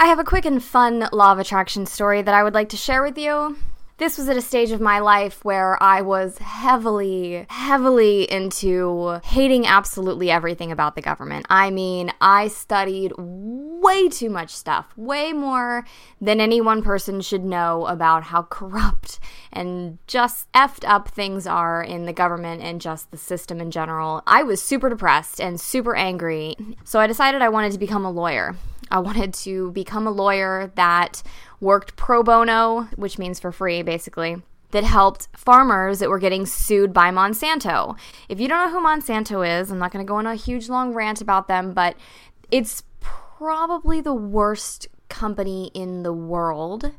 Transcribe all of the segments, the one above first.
I have a quick and fun law of attraction story that I would like to share with you. This was at a stage of my life where I was heavily, heavily into hating absolutely everything about the government. I mean, I studied way too much stuff, way more than any one person should know about how corrupt and just effed up things are in the government and just the system in general. I was super depressed and super angry, so I decided I wanted to become a lawyer. I wanted to become a lawyer that worked pro bono, which means for free, basically that helped farmers that were getting sued by Monsanto. If you don't know who Monsanto is, I'm not going to go on a huge long rant about them, but it's probably the worst company in the world.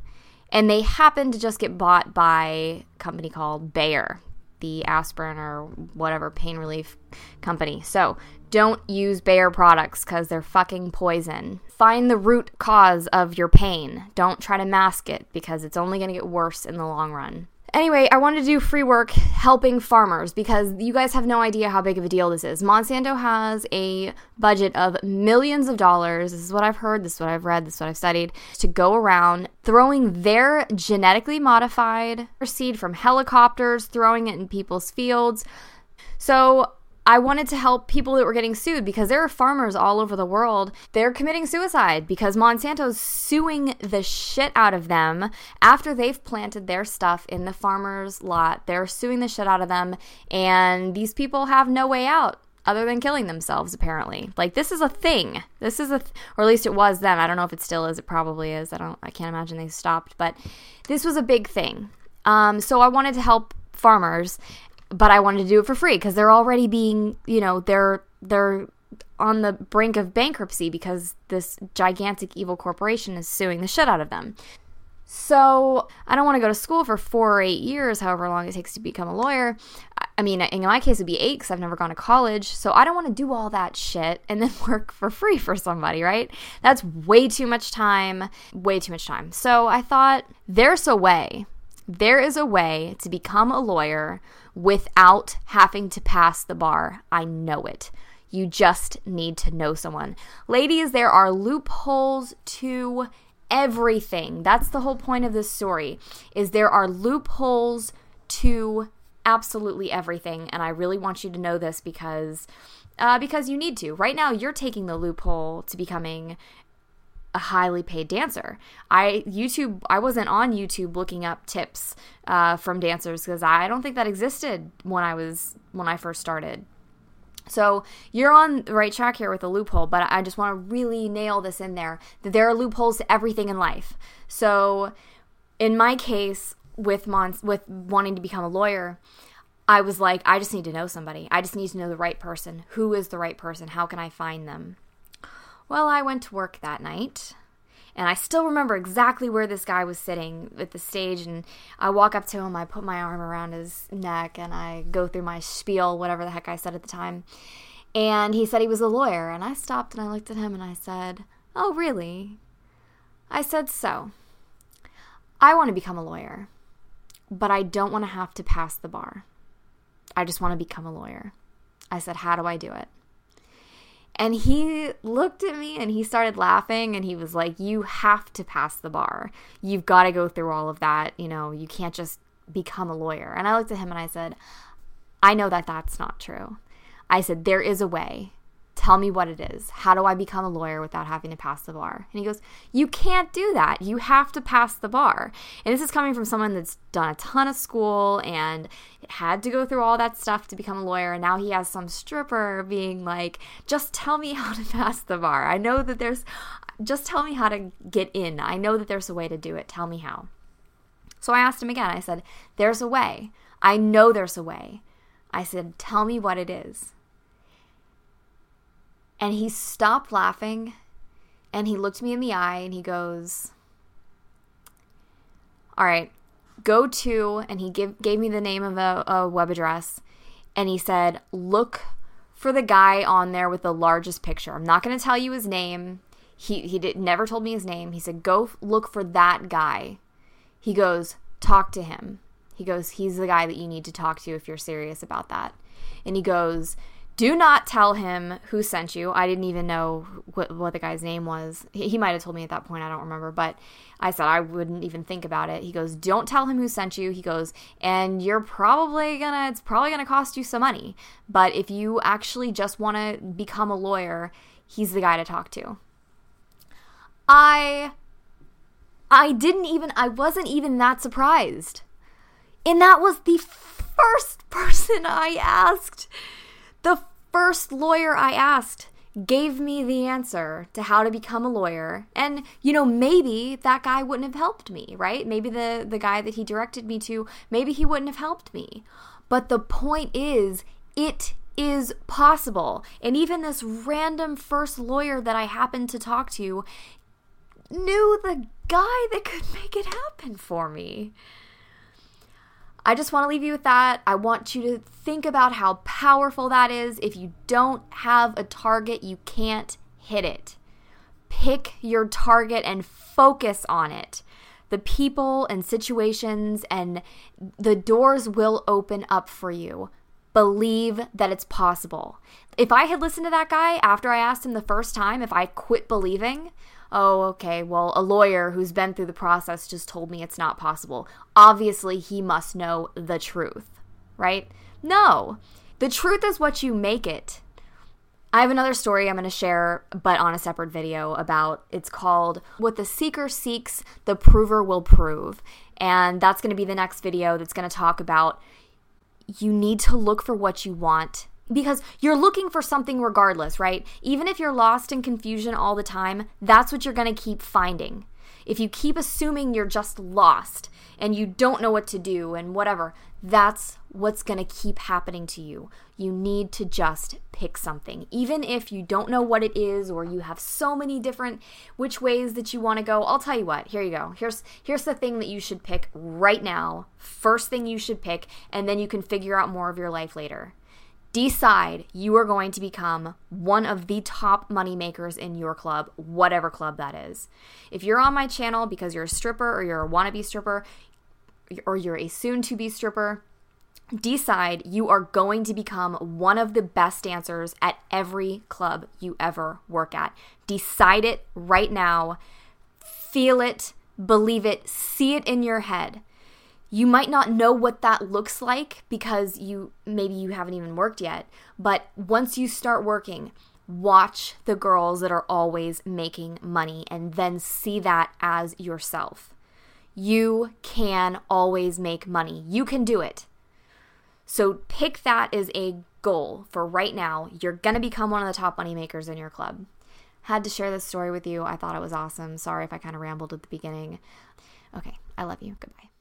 And they happened to just get bought by a company called Bayer, the aspirin or whatever pain relief company. So don't use Bayer products because they're fucking poison. Find the root cause of your pain. Don't try to mask it because it's only going to get worse in the long run. Anyway, I wanted to do free work helping farmers because you guys have no idea how big of a deal this is. Monsanto has a budget of millions of dollars. This is what I've heard, this is what I've read, this is what I've studied to go around throwing their genetically modified seed from helicopters, throwing it in people's fields. So, I wanted to help people that were getting sued because there are farmers all over the world. They're committing suicide because Monsanto's suing the shit out of them after they've planted their stuff in the farmer's lot. They're suing the shit out of them, and these people have no way out other than killing themselves apparently. Like this is a thing. This is a th- or at least it was then. I don't know if it still is. It probably is. I don't i can't imagine they stopped but this was a big thing. Um, so i wanted to help farmers but I wanted to do it for free because they're already being, you know, they're they're on the brink of bankruptcy because this gigantic evil corporation is suing the shit out of them. So I don't want to go to school for four or eight years, however long it takes to become a lawyer. I mean, in my case, it'd be eight because I've never gone to college. So I don't want to do all that shit and then work for free for somebody, right? That's way too much time, way too much time. So I thought there's a way. There is a way to become a lawyer without having to pass the bar. I know it. You just need to know someone. Ladies, there are loopholes to everything. That's the whole point of this story. Is there are loopholes to absolutely everything and I really want you to know this because uh, because you need to. Right now, you're taking the loophole to becoming a highly paid dancer. I YouTube I wasn't on YouTube looking up tips uh, from dancers because I don't think that existed when I was when I first started. So you're on the right track here with a loophole, but I just want to really nail this in there that there are loopholes to everything in life. So in my case with Mons with wanting to become a lawyer, I was like, I just need to know somebody. I just need to know the right person. Who is the right person? How can I find them? Well, I went to work that night. And I still remember exactly where this guy was sitting at the stage. And I walk up to him, I put my arm around his neck, and I go through my spiel, whatever the heck I said at the time. And he said he was a lawyer. And I stopped and I looked at him and I said, Oh, really? I said, So, I want to become a lawyer, but I don't want to have to pass the bar. I just want to become a lawyer. I said, How do I do it? And he looked at me and he started laughing and he was like, You have to pass the bar. You've got to go through all of that. You know, you can't just become a lawyer. And I looked at him and I said, I know that that's not true. I said, There is a way. Tell me what it is. How do I become a lawyer without having to pass the bar? And he goes, You can't do that. You have to pass the bar. And this is coming from someone that's done a ton of school and had to go through all that stuff to become a lawyer. And now he has some stripper being like, Just tell me how to pass the bar. I know that there's, just tell me how to get in. I know that there's a way to do it. Tell me how. So I asked him again. I said, There's a way. I know there's a way. I said, Tell me what it is. And he stopped laughing and he looked me in the eye and he goes, All right, go to, and he give, gave me the name of a, a web address. And he said, Look for the guy on there with the largest picture. I'm not going to tell you his name. He, he did, never told me his name. He said, Go look for that guy. He goes, Talk to him. He goes, He's the guy that you need to talk to if you're serious about that. And he goes, Do not tell him who sent you. I didn't even know what, what the guy's name was. He, he might have told me at that point. I don't remember. But I said I wouldn't even think about it. He goes, Don't tell him who sent you. He goes, And you're probably gonna, it's probably gonna cost you some money. But if you actually just wanna become a lawyer, he's the guy to talk to. I, I didn't even, I wasn't even that surprised. And that was the first person I asked. The first lawyer I asked gave me the answer to how to become a lawyer. And, you know, maybe that guy wouldn't have helped me, right? Maybe the, the guy that he directed me to, maybe he wouldn't have helped me. But the point is, it is possible. And even this random first lawyer that I happened to talk to knew the guy that could make it happen for me. I just want to leave you with that. I want you to think about how powerful that is. If you don't have a target, you can't hit it. Pick your target and focus on it. The people and situations and the doors will open up for you. Believe that it's possible. If I had listened to that guy after I asked him the first time, if I quit believing, oh, okay, well, a lawyer who's been through the process just told me it's not possible. Obviously, he must know the truth, right? No. The truth is what you make it. I have another story I'm going to share, but on a separate video about it's called What the Seeker Seeks, the Prover Will Prove. And that's going to be the next video that's going to talk about you need to look for what you want because you're looking for something regardless, right? Even if you're lost in confusion all the time, that's what you're going to keep finding. If you keep assuming you're just lost and you don't know what to do and whatever, that's what's going to keep happening to you. You need to just pick something. Even if you don't know what it is or you have so many different which ways that you want to go, I'll tell you what. Here you go. Here's here's the thing that you should pick right now. First thing you should pick and then you can figure out more of your life later decide you are going to become one of the top money makers in your club, whatever club that is. If you're on my channel because you're a stripper or you're a wannabe stripper or you're a soon to be stripper, decide you are going to become one of the best dancers at every club you ever work at. Decide it right now. Feel it, believe it, see it in your head you might not know what that looks like because you maybe you haven't even worked yet but once you start working watch the girls that are always making money and then see that as yourself. You can always make money. You can do it. So pick that as a goal for right now. You're going to become one of the top money makers in your club. Had to share this story with you. I thought it was awesome. Sorry if i kind of rambled at the beginning. Okay i love you. Goodbye